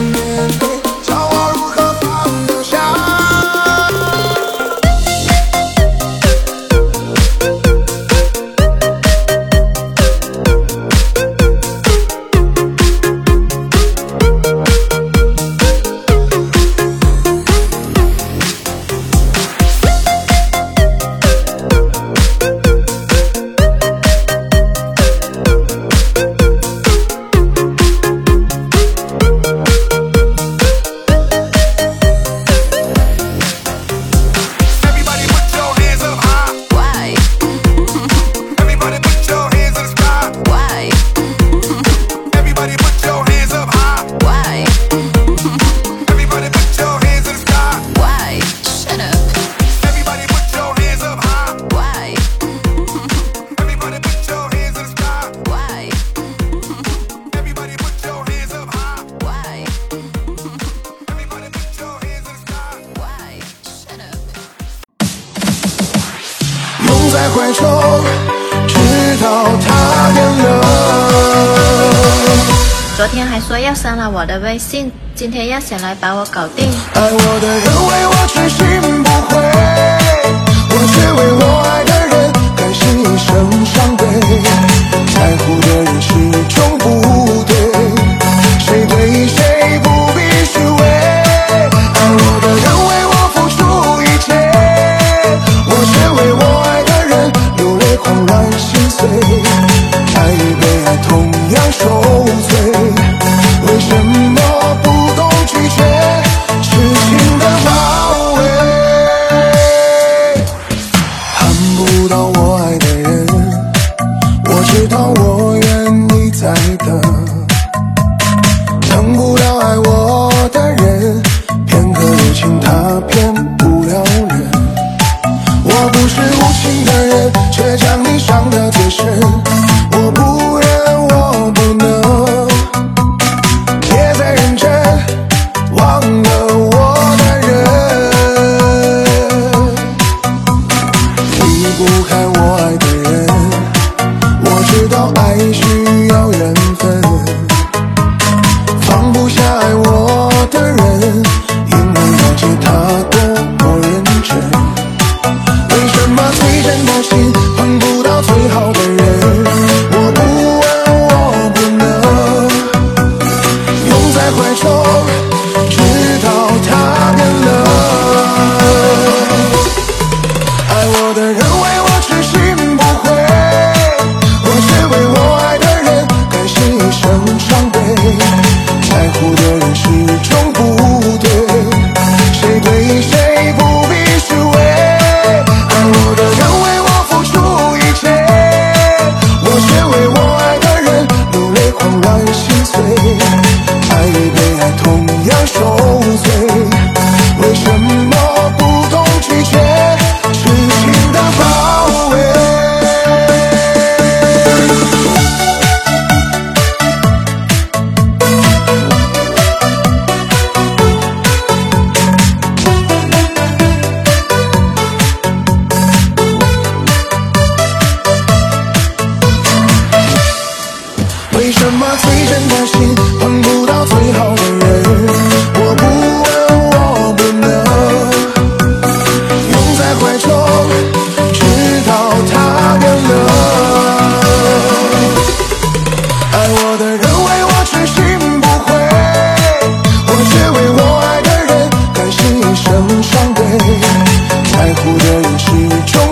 pensamiento. 哦他变了昨天还说要删了我的微信今天要想来把我搞定。爱我的人为我痴心不悔我却为我爱的人甘心一生伤悲在乎的人始爱是别为我。始终。